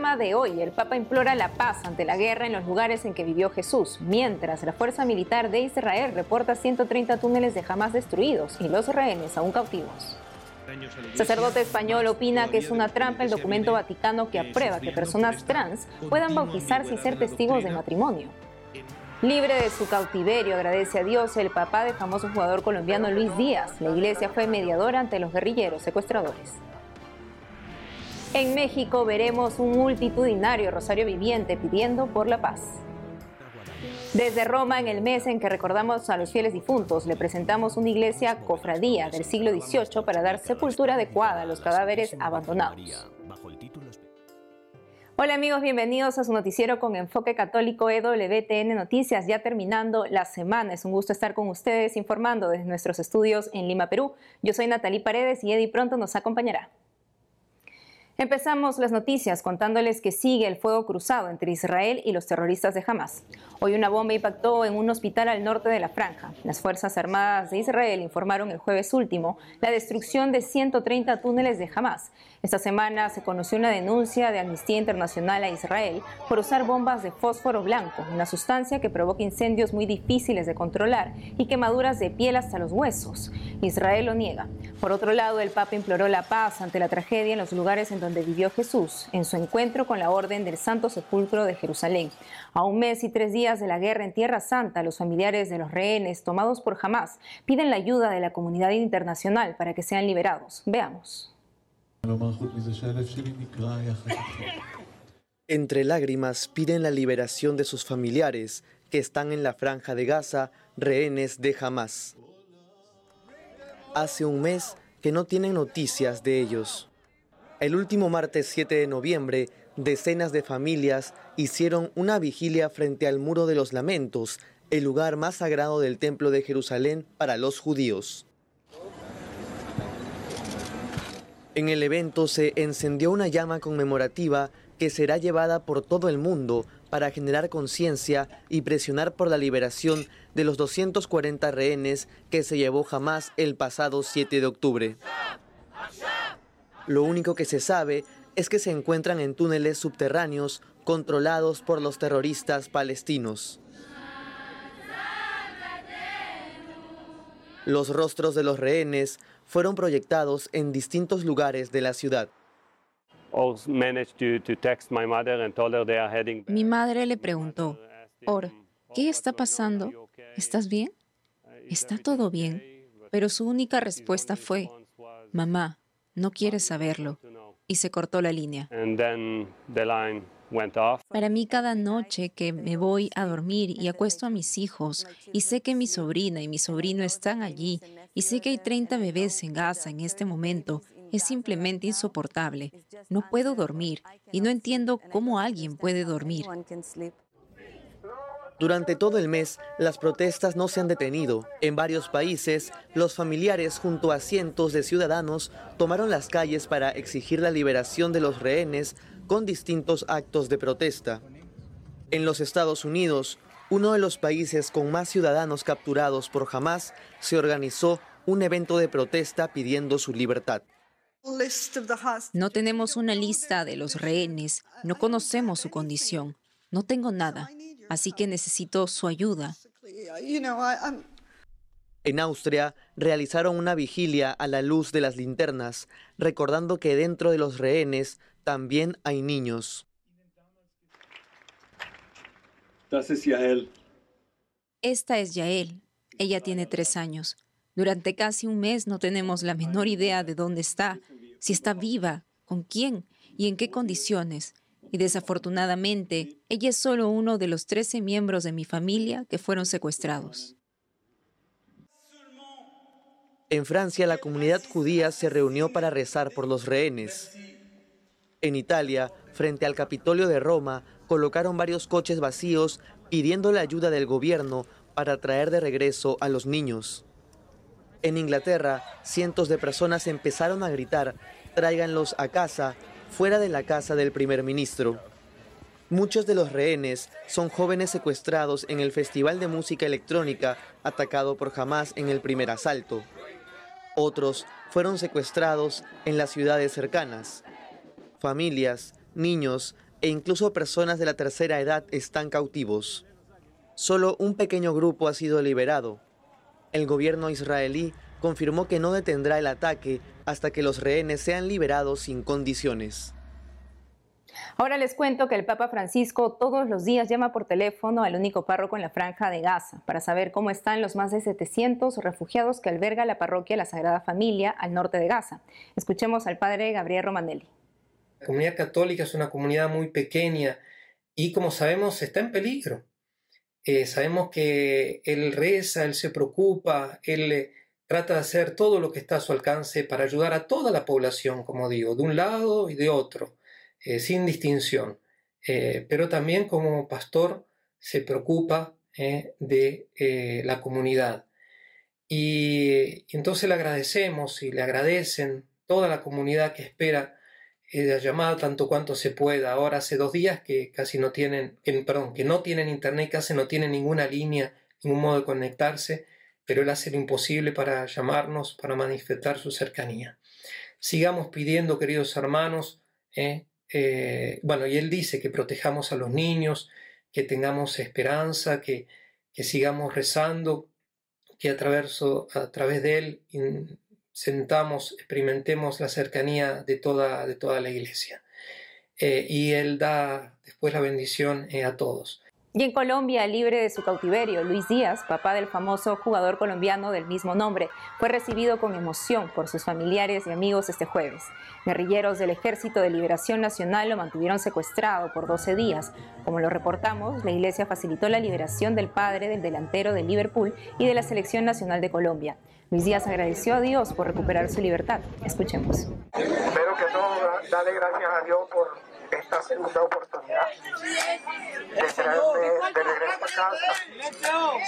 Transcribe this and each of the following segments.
programa de hoy, el Papa implora la paz ante la guerra en los lugares en que vivió Jesús, mientras la Fuerza Militar de Israel reporta 130 túneles de jamás destruidos y los rehenes aún cautivos. Sacerdote español opina que es una trampa el documento vaticano que aprueba que personas trans puedan bautizarse y ser testigos de matrimonio. Libre de su cautiverio, agradece a Dios el papá del famoso jugador colombiano Luis Díaz. La iglesia fue mediadora ante los guerrilleros secuestradores. En México veremos un multitudinario rosario viviente pidiendo por la paz. Desde Roma, en el mes en que recordamos a los fieles difuntos, le presentamos una iglesia cofradía del siglo XVIII para dar sepultura adecuada a los cadáveres abandonados. Hola amigos, bienvenidos a su noticiero con enfoque católico EWTN Noticias. Ya terminando la semana, es un gusto estar con ustedes informando desde nuestros estudios en Lima, Perú. Yo soy Natalie Paredes y Eddie pronto nos acompañará. Empezamos las noticias contándoles que sigue el fuego cruzado entre Israel y los terroristas de Hamas. Hoy una bomba impactó en un hospital al norte de la franja. Las Fuerzas Armadas de Israel informaron el jueves último la destrucción de 130 túneles de Hamas. Esta semana se conoció una denuncia de Amnistía Internacional a Israel por usar bombas de fósforo blanco, una sustancia que provoca incendios muy difíciles de controlar y quemaduras de piel hasta los huesos. Israel lo niega. Por otro lado, el Papa imploró la paz ante la tragedia en los lugares en donde vivió Jesús en su encuentro con la Orden del Santo Sepulcro de Jerusalén. A un mes y tres días de la guerra en Tierra Santa, los familiares de los rehenes tomados por Hamas piden la ayuda de la comunidad internacional para que sean liberados. Veamos. Entre lágrimas piden la liberación de sus familiares que están en la franja de Gaza, rehenes de Hamas. Hace un mes que no tienen noticias de ellos. El último martes 7 de noviembre, decenas de familias hicieron una vigilia frente al Muro de los Lamentos, el lugar más sagrado del Templo de Jerusalén para los judíos. En el evento se encendió una llama conmemorativa que será llevada por todo el mundo para generar conciencia y presionar por la liberación de los 240 rehenes que se llevó jamás el pasado 7 de octubre. Lo único que se sabe es que se encuentran en túneles subterráneos controlados por los terroristas palestinos. Los rostros de los rehenes fueron proyectados en distintos lugares de la ciudad. Mi madre le preguntó, Or, ¿qué está pasando? ¿Estás bien? ¿Está todo bien? Pero su única respuesta fue, Mamá, no quieres saberlo. Y se cortó la línea. Para mí cada noche que me voy a dormir y acuesto a mis hijos y sé que mi sobrina y mi sobrino están allí y sé que hay 30 bebés en Gaza en este momento, es simplemente insoportable. No puedo dormir y no entiendo cómo alguien puede dormir. Durante todo el mes, las protestas no se han detenido. En varios países, los familiares junto a cientos de ciudadanos tomaron las calles para exigir la liberación de los rehenes con distintos actos de protesta. En los Estados Unidos, uno de los países con más ciudadanos capturados por Hamas, se organizó un evento de protesta pidiendo su libertad. No tenemos una lista de los rehenes, no conocemos su condición, no tengo nada así que necesito su ayuda. En Austria realizaron una vigilia a la luz de las linternas, recordando que dentro de los rehenes también hay niños. Esta es Yael. Ella tiene tres años. Durante casi un mes no tenemos la menor idea de dónde está, si está viva, con quién y en qué condiciones y desafortunadamente ella es solo uno de los 13 miembros de mi familia que fueron secuestrados. En Francia la comunidad judía se reunió para rezar por los rehenes. En Italia, frente al Capitolio de Roma, colocaron varios coches vacíos pidiendo la ayuda del gobierno para traer de regreso a los niños. En Inglaterra, cientos de personas empezaron a gritar, tráiganlos a casa fuera de la casa del primer ministro. Muchos de los rehenes son jóvenes secuestrados en el Festival de Música Electrónica atacado por Hamas en el primer asalto. Otros fueron secuestrados en las ciudades cercanas. Familias, niños e incluso personas de la tercera edad están cautivos. Solo un pequeño grupo ha sido liberado. El gobierno israelí confirmó que no detendrá el ataque hasta que los rehenes sean liberados sin condiciones. Ahora les cuento que el Papa Francisco todos los días llama por teléfono al único párroco en la franja de Gaza para saber cómo están los más de 700 refugiados que alberga la parroquia La Sagrada Familia al norte de Gaza. Escuchemos al padre Gabriel Romanelli. La comunidad católica es una comunidad muy pequeña y como sabemos está en peligro. Eh, sabemos que él reza, él se preocupa, él eh, trata de hacer todo lo que está a su alcance para ayudar a toda la población, como digo, de un lado y de otro, eh, sin distinción. pero también como pastor se preocupa de la comunidad. y entonces le agradecemos y le agradecen toda la comunidad que espera la llamada tanto cuanto se pueda. Ahora hace dos días que casi no tienen, perdón, que no tienen internet, casi no tienen ninguna línea, ningún modo de conectarse, pero él hace lo imposible para llamarnos, para manifestar su cercanía. Sigamos pidiendo, queridos hermanos, eh, eh, bueno, y él dice que protejamos a los niños, que tengamos esperanza, que, que sigamos rezando, que a través, a través de él sentamos, experimentemos la cercanía de toda, de toda la iglesia. Eh, y Él da después la bendición eh, a todos. Y en Colombia, libre de su cautiverio, Luis Díaz, papá del famoso jugador colombiano del mismo nombre, fue recibido con emoción por sus familiares y amigos este jueves. Guerrilleros del Ejército de Liberación Nacional lo mantuvieron secuestrado por 12 días. Como lo reportamos, la iglesia facilitó la liberación del padre del delantero de Liverpool y de la Selección Nacional de Colombia. Luis agradeció a Dios por recuperar su libertad. Escuchemos. Espero que todos darle gracias a Dios por esta segunda oportunidad de traerme de a casa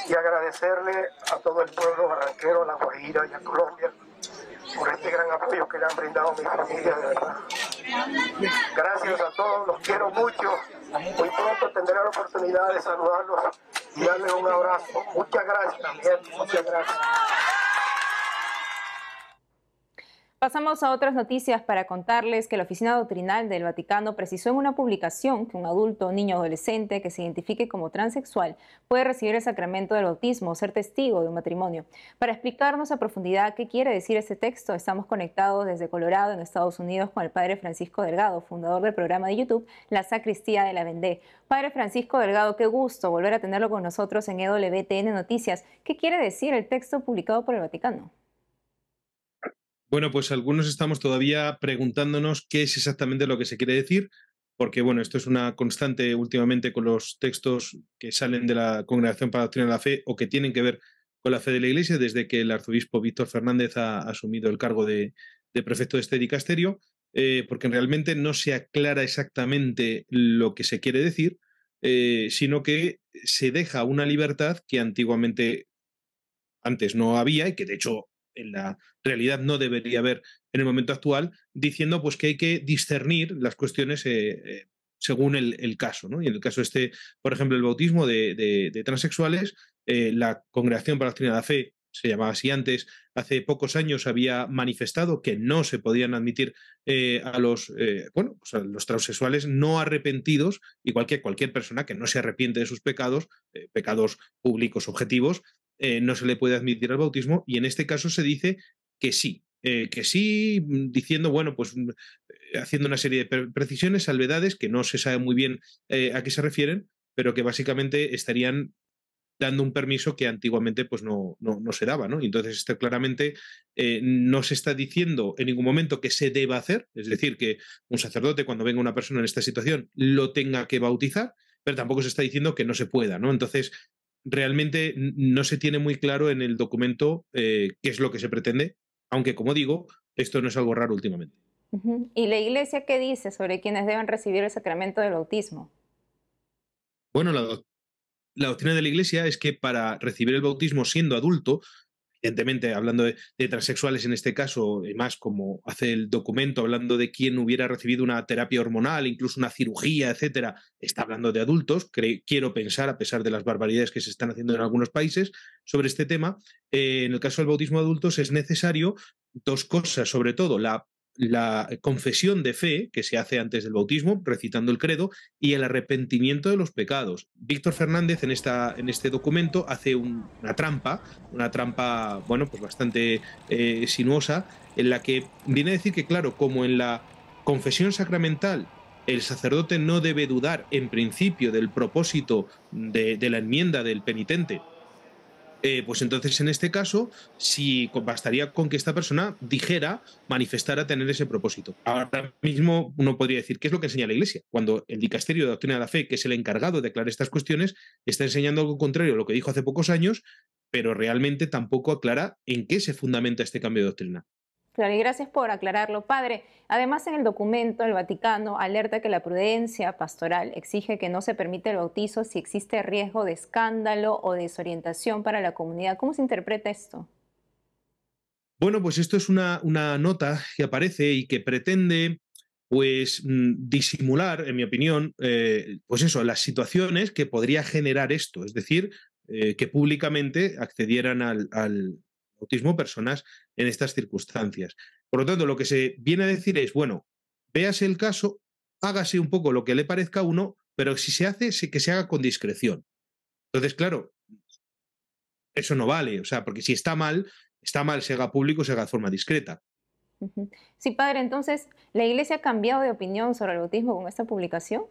y agradecerle a todo el pueblo barranquero, a La Guajira y a Colombia por este gran apoyo que le han brindado a mi familia, de verdad. Gracias a todos, los quiero mucho. Muy pronto tendré la oportunidad de saludarlos y darles un abrazo. Muchas gracias, muchas gracias. Pasamos a otras noticias para contarles que la Oficina Doctrinal del Vaticano precisó en una publicación que un adulto o niño adolescente que se identifique como transexual puede recibir el sacramento del bautismo o ser testigo de un matrimonio. Para explicarnos a profundidad qué quiere decir este texto, estamos conectados desde Colorado, en Estados Unidos, con el Padre Francisco Delgado, fundador del programa de YouTube La Sacristía de la Vendée. Padre Francisco Delgado, qué gusto volver a tenerlo con nosotros en EWTN Noticias. ¿Qué quiere decir el texto publicado por el Vaticano? Bueno, pues algunos estamos todavía preguntándonos qué es exactamente lo que se quiere decir, porque bueno, esto es una constante últimamente con los textos que salen de la Congregación para la Doctrina de la Fe o que tienen que ver con la fe de la Iglesia desde que el arzobispo Víctor Fernández ha asumido el cargo de, prefecto de este dicasterio, eh, porque realmente no se aclara exactamente lo que se quiere decir, eh, sino que se deja una libertad que antiguamente antes no había y que de hecho en la realidad no debería haber en el momento actual, diciendo pues que hay que discernir las cuestiones eh, eh, según el, caso. ¿no? Y en el caso este, por ejemplo, el bautismo de, transexuales, eh, la Congregación para la Doctrina de la Fe, se llamaba así antes, hace pocos años había manifestado que no se podían admitir a los bueno, pues a los transexuales no arrepentidos, igual que cualquier persona que no se arrepiente de sus pecados, pecados públicos objetivos, eh, no se le puede admitir al bautismo y en este caso se dice que sí, eh, que sí, mm, diciendo, bueno, pues mm, eh, haciendo una serie de precisiones, salvedades, que no se sabe muy bien a qué se refieren, pero que básicamente estarían dando un permiso que antiguamente pues no, no, no se daba, ¿no? entonces esto claramente no se está diciendo en ningún momento que se deba hacer, es decir, que un sacerdote cuando venga una persona en esta situación lo tenga que bautizar, pero tampoco se está diciendo que no se pueda, ¿no? Entonces, realmente no se tiene muy claro en el documento eh, qué es lo que se pretende, aunque como digo, esto no es algo raro últimamente. ¿Y la Iglesia qué dice sobre quienes deben recibir el sacramento del bautismo? Bueno, la, la doctrina de la Iglesia es que para recibir el bautismo siendo adulto, evidentemente hablando de, transexuales en este caso, más como hace el documento, hablando de quien hubiera recibido una terapia hormonal, incluso una cirugía, etcétera, está hablando de adultos. quiero pensar, a pesar de las barbaridades que se están haciendo en algunos países sobre este tema, eh, en el caso del bautismo de adultos es necesario dos cosas, sobre todo la la confesión de fe que se hace antes del bautismo, recitando el credo, y el arrepentimiento de los pecados. Víctor Fernández en, esta, en este documento hace una trampa, una trampa, bueno, pues bastante eh, sinuosa, en la que viene a decir que, claro, como en la confesión sacramental el sacerdote no debe dudar en principio del propósito de, de la enmienda del penitente eh, pues entonces en este caso, si bastaría con que esta persona dijera, manifestara tener ese propósito. Ahora mismo uno podría decir, ¿qué es lo que enseña la Iglesia? Cuando el dicasterio de doctrina de la fe, que es el encargado de aclarar estas cuestiones, está enseñando algo contrario a lo que dijo hace pocos años, pero realmente tampoco aclara en qué se fundamenta este cambio de doctrina. Claro, y gracias por aclararlo, padre. Además, en el documento, el Vaticano alerta que la prudencia pastoral exige que no se permite el bautizo si existe riesgo de escándalo o desorientación para la comunidad. ¿Cómo se interpreta esto? Bueno, pues esto es una, una nota que aparece y que pretende pues mm, disimular, en mi opinión, eh, pues eso, las situaciones que podría generar esto, es decir, eh, que públicamente accedieran al, autismo personas en estas circunstancias. Por lo tanto, lo que se viene a decir es, bueno, véase el caso, hágase un poco lo que le parezca a uno, pero si se hace, que se haga con discreción. Entonces, claro, eso no vale, o sea, porque si está mal, está mal, se haga público, se haga de forma discreta. Sí, padre, entonces, ¿la Iglesia ha cambiado de opinión sobre el autismo con esta publicación?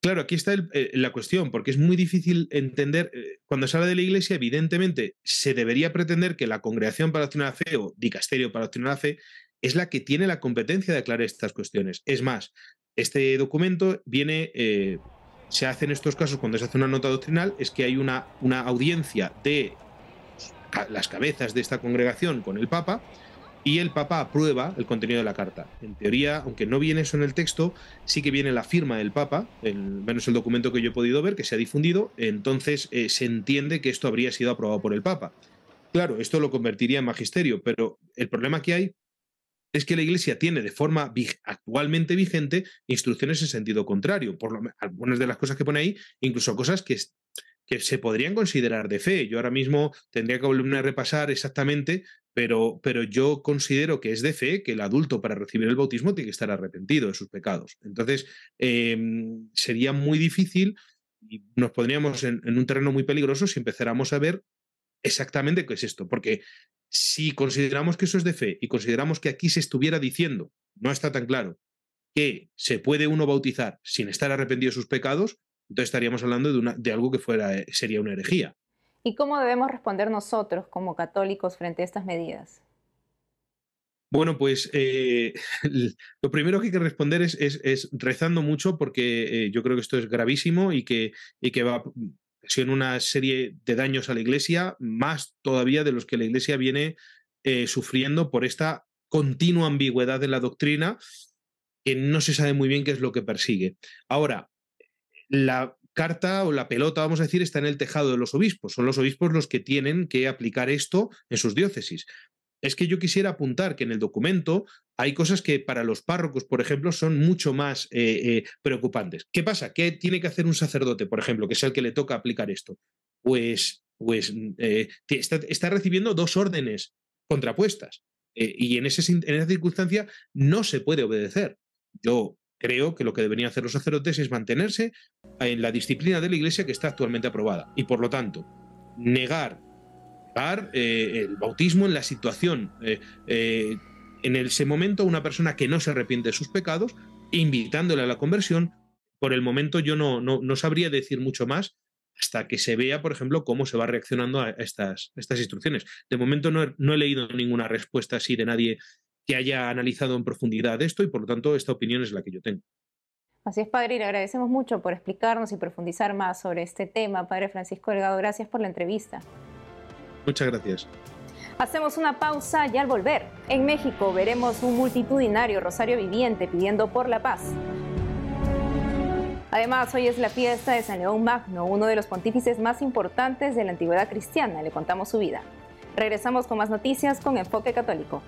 Claro, aquí está eh, la cuestión, porque es muy difícil entender, eh, cuando se habla de la Iglesia, evidentemente se debería pretender que la Congregación para la la Fe o Dicasterio para la la Fe es la que tiene la competencia de aclarar estas cuestiones. Es más, este documento viene, eh, se hace en estos casos cuando se hace una nota doctrinal, es que hay una, una audiencia de las cabezas de esta congregación con el Papa, y el Papa aprueba el contenido de la carta. En teoría, aunque no viene eso en el texto, sí que viene la firma del Papa, el, menos el documento que yo he podido ver, que se ha difundido, entonces eh, se entiende que esto habría sido aprobado por el Papa. Claro, esto lo convertiría en magisterio, pero el problema que hay es que la Iglesia tiene de forma actualmente vigente instrucciones en sentido contrario. Por lo, algunas de las cosas que pone ahí, incluso cosas que, que se podrían considerar de fe. Yo ahora mismo tendría que volverme a repasar exactamente pero, yo considero que es de fe que el adulto para recibir el bautismo tiene que estar arrepentido de sus pecados. Entonces, em, sería muy difícil y nos pondríamos en, un terreno muy peligroso si empezáramos a ver exactamente qué es esto. Porque si consideramos que eso es de fe y consideramos que aquí se estuviera diciendo, no está tan claro, que se puede uno bautizar sin estar arrepentido de sus pecados, entonces estaríamos hablando de, de algo que fuera, eh, sería una herejía. ¿Y cómo debemos responder nosotros como católicos frente a estas medidas? Bueno, pues eh, lo primero que hay que responder es, es, rezando mucho porque eh, yo creo que esto es gravísimo y que, y que va en una serie de daños a la Iglesia, más todavía de los que la Iglesia viene eh, sufriendo por esta continua ambigüedad de la doctrina que no se sabe muy bien qué es lo que persigue. Ahora, la carta o la pelota, vamos a decir, está en el tejado de los obispos. Son los obispos los que tienen que aplicar esto en sus diócesis. Es que yo quisiera apuntar que en el documento hay cosas que para los párrocos, por ejemplo, son mucho más eh, eh, preocupantes. ¿Qué pasa? ¿Qué tiene que hacer un sacerdote, por ejemplo, que es el que le toca aplicar esto? Pues, pues eh, está, recibiendo dos órdenes contrapuestas. y en, ese, en esa circunstancia no se puede obedecer. Yo creo que lo que deberían hacer los sacerdotes es mantenerse en la disciplina de la Iglesia que está actualmente aprobada. Y por lo tanto, negar, eh, el bautismo en la situación, eh, eh, en ese momento, una persona que no se arrepiente de sus pecados, invitándole a la conversión, por el momento yo no, no, sabría decir mucho más hasta que se vea, por ejemplo, cómo se va reaccionando a estas, estas instrucciones. De momento no no he leído ninguna respuesta así de nadie que haya analizado en profundidad esto y por lo tanto esta opinión es la que yo tengo. Así es, padre, y le agradecemos mucho por explicarnos y profundizar más sobre este tema. Padre Francisco Delgado, gracias por la entrevista. Muchas gracias. Hacemos una pausa y al volver, en México veremos un multitudinario rosario viviente pidiendo por la paz. Además, hoy es la fiesta de San León Magno, uno de los pontífices más importantes de la antigüedad cristiana. Le contamos su vida. Regresamos con más noticias con Enfoque Católico.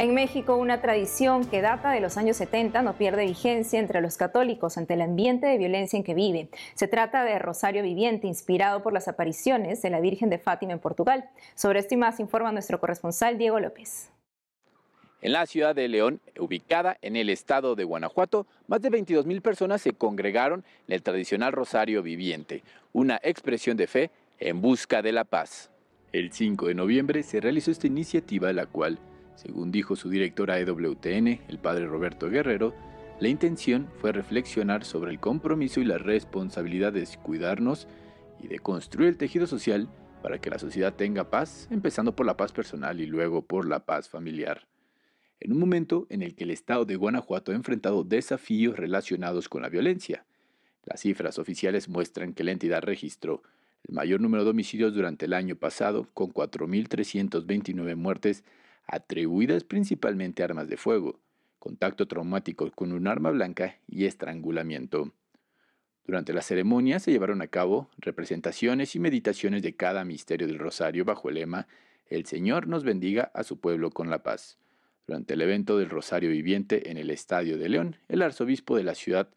En México, una tradición que data de los años 70 no pierde vigencia entre los católicos ante el ambiente de violencia en que vive. Se trata de Rosario Viviente, inspirado por las apariciones de la Virgen de Fátima en Portugal. Sobre esto y más informa nuestro corresponsal Diego López. En la ciudad de León, ubicada en el estado de Guanajuato, más de 22 mil personas se congregaron en el tradicional Rosario Viviente, una expresión de fe en busca de la paz. El 5 de noviembre se realizó esta iniciativa, la cual según dijo su directora EWTN, el padre Roberto Guerrero, la intención fue reflexionar sobre el compromiso y la responsabilidad de cuidarnos y de construir el tejido social para que la sociedad tenga paz, empezando por la paz personal y luego por la paz familiar. En un momento en el que el Estado de Guanajuato ha enfrentado desafíos relacionados con la violencia. Las cifras oficiales muestran que la entidad registró el mayor número de homicidios durante el año pasado, con 4.329 muertes atribuidas principalmente a armas de fuego, contacto traumático con un arma blanca y estrangulamiento. Durante la ceremonia se llevaron a cabo representaciones y meditaciones de cada misterio del rosario bajo el lema El Señor nos bendiga a su pueblo con la paz. Durante el evento del Rosario Viviente en el Estadio de León, el arzobispo de la ciudad,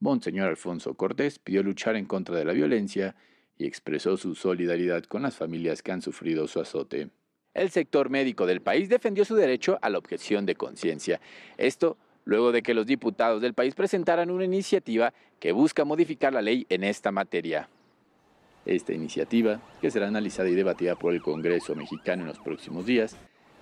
Monseñor Alfonso Cortés, pidió luchar en contra de la violencia y expresó su solidaridad con las familias que han sufrido su azote el sector médico del país defendió su derecho a la objeción de conciencia. Esto luego de que los diputados del país presentaran una iniciativa que busca modificar la ley en esta materia. Esta iniciativa, que será analizada y debatida por el Congreso mexicano en los próximos días,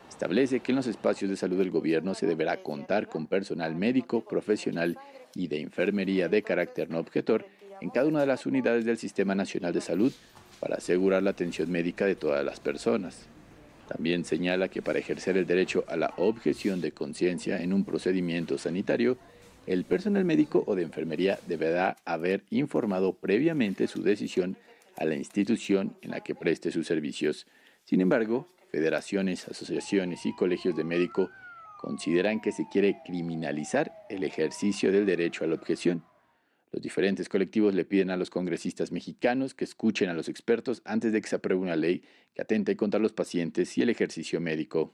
establece que en los espacios de salud del gobierno se deberá contar con personal médico, profesional y de enfermería de carácter no objetor en cada una de las unidades del Sistema Nacional de Salud para asegurar la atención médica de todas las personas. También señala que para ejercer el derecho a la objeción de conciencia en un procedimiento sanitario, el personal médico o de enfermería deberá haber informado previamente su decisión a la institución en la que preste sus servicios. Sin embargo, federaciones, asociaciones y colegios de médico consideran que se quiere criminalizar el ejercicio del derecho a la objeción. Los diferentes colectivos le piden a los congresistas mexicanos que escuchen a los expertos antes de que se apruebe una ley que atente contra los pacientes y el ejercicio médico.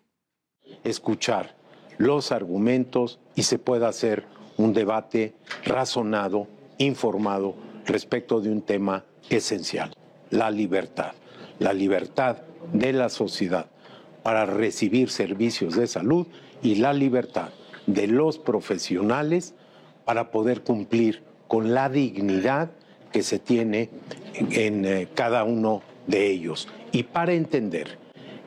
Escuchar los argumentos y se pueda hacer un debate razonado, informado respecto de un tema esencial, la libertad, la libertad de la sociedad para recibir servicios de salud y la libertad de los profesionales para poder cumplir con la dignidad que se tiene en, eh, cada uno de ellos. Y para entender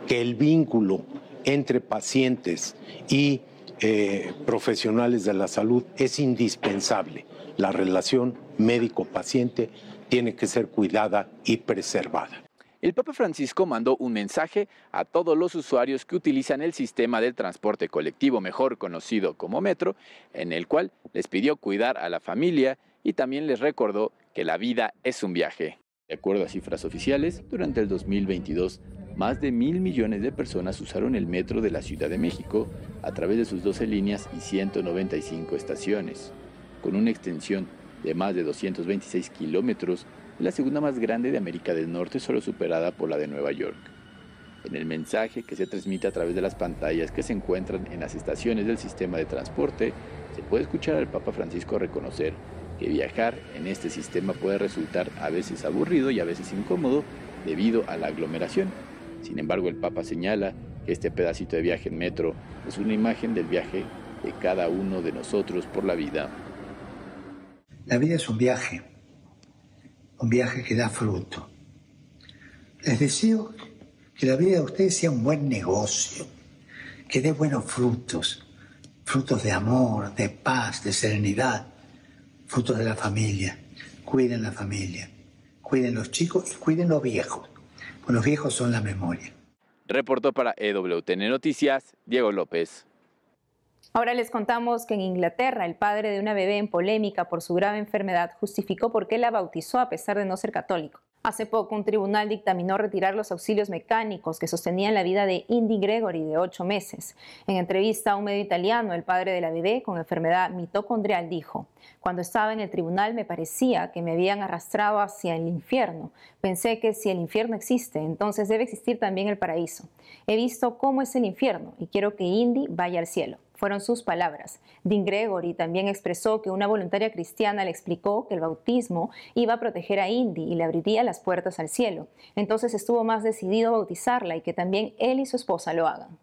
que el vínculo entre pacientes y eh, profesionales de la salud es indispensable. La relación médico-paciente tiene que ser cuidada y preservada. El Papa Francisco mandó un mensaje a todos los usuarios que utilizan el sistema del transporte colectivo, mejor conocido como metro, en el cual les pidió cuidar a la familia y también les recordó que la vida es un viaje. De acuerdo a cifras oficiales, durante el 2022, más de mil millones de personas usaron el metro de la Ciudad de México a través de sus 12 líneas y 195 estaciones. Con una extensión de más de 226 kilómetros, la segunda más grande de América del Norte, solo superada por la de Nueva York. En el mensaje que se transmite a través de las pantallas que se encuentran en las estaciones del sistema de transporte, se puede escuchar al Papa Francisco reconocer que viajar en este sistema puede resultar a veces aburrido y a veces incómodo debido a la aglomeración. Sin embargo, el Papa señala que este pedacito de viaje en metro es una imagen del viaje de cada uno de nosotros por la vida. La vida es un viaje, un viaje que da fruto. Les deseo que la vida de ustedes sea un buen negocio, que dé buenos frutos, frutos de amor, de paz, de serenidad, frutos de la familia. Cuiden la familia, cuiden los chicos y cuiden los viejos. Pues los viejos son la memoria. Reportó para EWTN Noticias, Diego López. Ahora les contamos que en Inglaterra el padre de una bebé en polémica por su grave enfermedad justificó por qué la bautizó a pesar de no ser católico. Hace poco un tribunal dictaminó retirar los auxilios mecánicos que sostenían la vida de Indy Gregory de ocho meses. En entrevista a un medio italiano, el padre de la bebé con enfermedad mitocondrial dijo, cuando estaba en el tribunal me parecía que me habían arrastrado hacia el infierno. Pensé que si el infierno existe, entonces debe existir también el paraíso. He visto cómo es el infierno y quiero que Indy vaya al cielo fueron sus palabras. Dean Gregory también expresó que una voluntaria cristiana le explicó que el bautismo iba a proteger a Indy y le abriría las puertas al cielo. Entonces estuvo más decidido a bautizarla y que también él y su esposa lo hagan.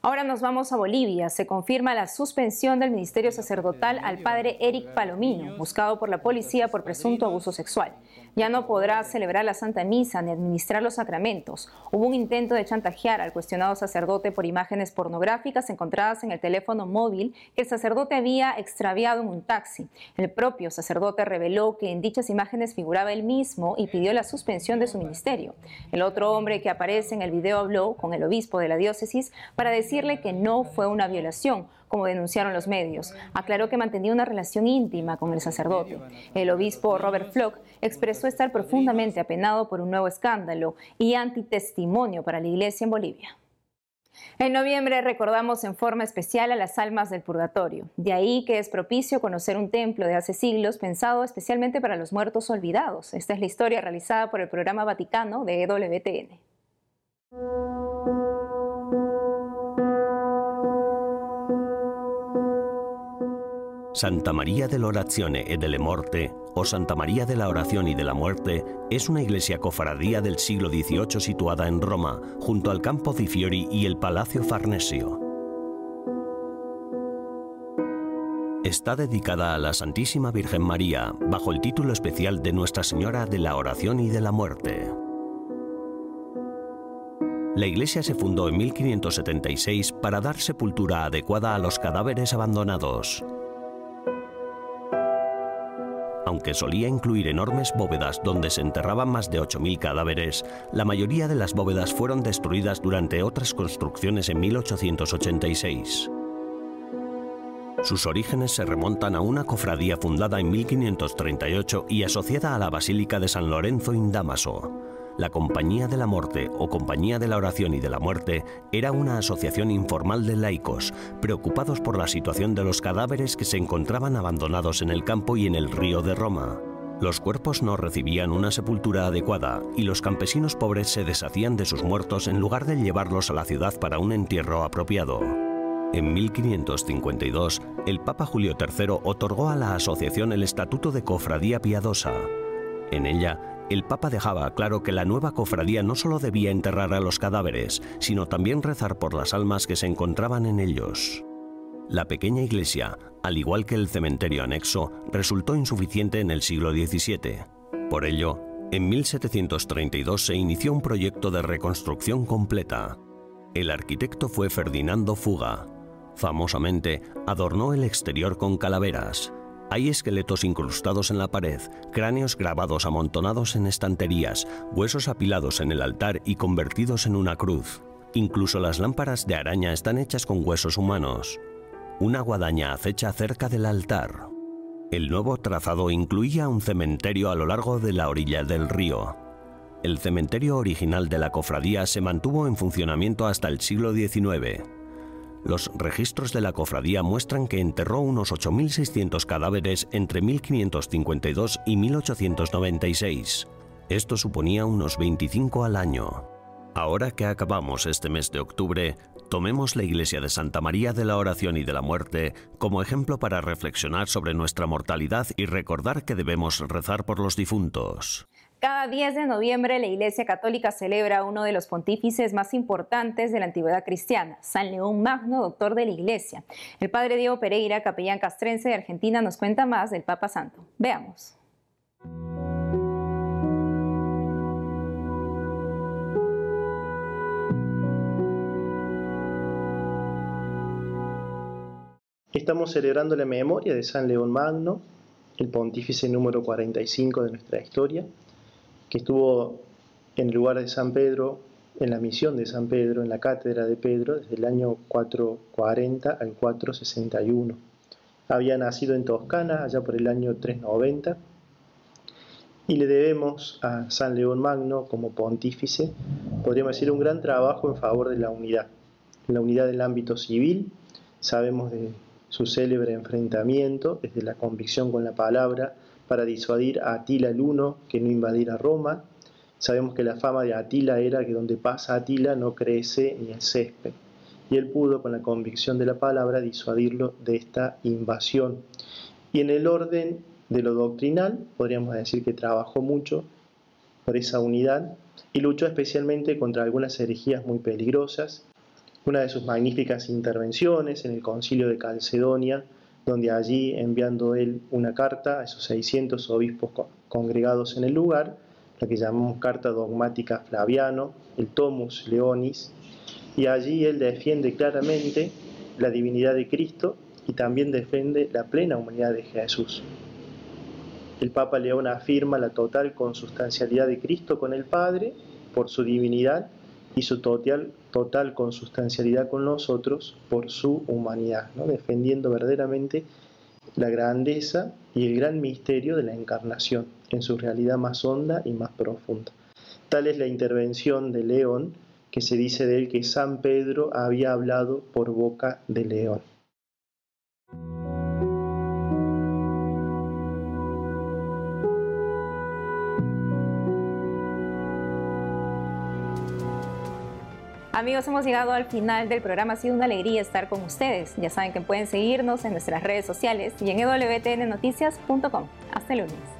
Ahora nos vamos a Bolivia. Se confirma la suspensión del ministerio sacerdotal al padre Eric Palomino, buscado por la policía por presunto abuso sexual ya no podrá celebrar la Santa Misa ni administrar los sacramentos. Hubo un intento de chantajear al cuestionado sacerdote por imágenes pornográficas encontradas en el teléfono móvil que el sacerdote había extraviado en un taxi. El propio sacerdote reveló que en dichas imágenes figuraba él mismo y pidió la suspensión de su ministerio. El otro hombre que aparece en el video habló con el obispo de la diócesis para decirle que no fue una violación, como denunciaron los medios. Aclaró que mantenía una relación íntima con el sacerdote. El obispo Robert Flock expresó estar profundamente apenado por un nuevo escándalo y antitestimonio para la iglesia en Bolivia. En noviembre recordamos en forma especial a las almas del purgatorio. De ahí que es propicio conocer un templo de hace siglos pensado especialmente para los muertos olvidados. Esta es la historia realizada por el programa Vaticano de EWTN. Santa María dell'Orazione e delle Morte, o Santa María de la Oración y de la Muerte, es una iglesia cofradía del siglo XVIII situada en Roma, junto al Campo di Fiori y el Palacio Farnesio. Está dedicada a la Santísima Virgen María, bajo el título especial de Nuestra Señora de la Oración y de la Muerte. La iglesia se fundó en 1576 para dar sepultura adecuada a los cadáveres abandonados aunque solía incluir enormes bóvedas donde se enterraban más de 8.000 cadáveres, la mayoría de las bóvedas fueron destruidas durante otras construcciones en 1886. Sus orígenes se remontan a una cofradía fundada en 1538 y asociada a la Basílica de San Lorenzo in Damaso. La Compañía de la Muerte o Compañía de la Oración y de la Muerte era una asociación informal de laicos, preocupados por la situación de los cadáveres que se encontraban abandonados en el campo y en el río de Roma. Los cuerpos no recibían una sepultura adecuada y los campesinos pobres se deshacían de sus muertos en lugar de llevarlos a la ciudad para un entierro apropiado. En 1552, el Papa Julio III otorgó a la asociación el Estatuto de Cofradía Piadosa. En ella, el Papa dejaba claro que la nueva cofradía no solo debía enterrar a los cadáveres, sino también rezar por las almas que se encontraban en ellos. La pequeña iglesia, al igual que el cementerio anexo, resultó insuficiente en el siglo XVII. Por ello, en 1732 se inició un proyecto de reconstrucción completa. El arquitecto fue Ferdinando Fuga. Famosamente, adornó el exterior con calaveras, hay esqueletos incrustados en la pared, cráneos grabados amontonados en estanterías, huesos apilados en el altar y convertidos en una cruz. Incluso las lámparas de araña están hechas con huesos humanos. Una guadaña acecha cerca del altar. El nuevo trazado incluía un cementerio a lo largo de la orilla del río. El cementerio original de la cofradía se mantuvo en funcionamiento hasta el siglo XIX. Los registros de la cofradía muestran que enterró unos 8.600 cadáveres entre 1552 y 1896. Esto suponía unos 25 al año. Ahora que acabamos este mes de octubre, tomemos la iglesia de Santa María de la Oración y de la Muerte como ejemplo para reflexionar sobre nuestra mortalidad y recordar que debemos rezar por los difuntos. Cada 10 de noviembre la Iglesia Católica celebra uno de los pontífices más importantes de la antigüedad cristiana, San León Magno, doctor de la Iglesia. El padre Diego Pereira, capellán castrense de Argentina, nos cuenta más del Papa Santo. Veamos. Estamos celebrando la memoria de San León Magno, el pontífice número 45 de nuestra historia, que estuvo en el lugar de San Pedro, en la misión de San Pedro, en la cátedra de Pedro, desde el año 440 al 461. Había nacido en Toscana, allá por el año 390, y le debemos a San León Magno como pontífice, podríamos decir, un gran trabajo en favor de la unidad, la unidad del ámbito civil, sabemos de su célebre enfrentamiento desde la convicción con la palabra para disuadir a Atila el Uno que no invadiera Roma, sabemos que la fama de Atila era que donde pasa Atila no crece ni el césped, y él pudo con la convicción de la palabra disuadirlo de esta invasión. Y en el orden de lo doctrinal, podríamos decir que trabajó mucho por esa unidad y luchó especialmente contra algunas herejías muy peligrosas. Una de sus magníficas intervenciones en el concilio de Calcedonia, donde allí enviando él una carta a esos 600 obispos congregados en el lugar, la que llamamos Carta Dogmática Flaviano, el Tomus Leonis, y allí él defiende claramente la divinidad de Cristo y también defiende la plena humanidad de Jesús. El Papa León afirma la total consustancialidad de Cristo con el Padre por su divinidad y su total, total consustancialidad con nosotros por su humanidad, ¿no? defendiendo verdaderamente la grandeza y el gran misterio de la encarnación en su realidad más honda y más profunda. Tal es la intervención de León que se dice de él que San Pedro había hablado por boca de León. Amigos, hemos llegado al final del programa. Ha sido una alegría estar con ustedes. Ya saben que pueden seguirnos en nuestras redes sociales y en wtnnoticias.com. Hasta el lunes.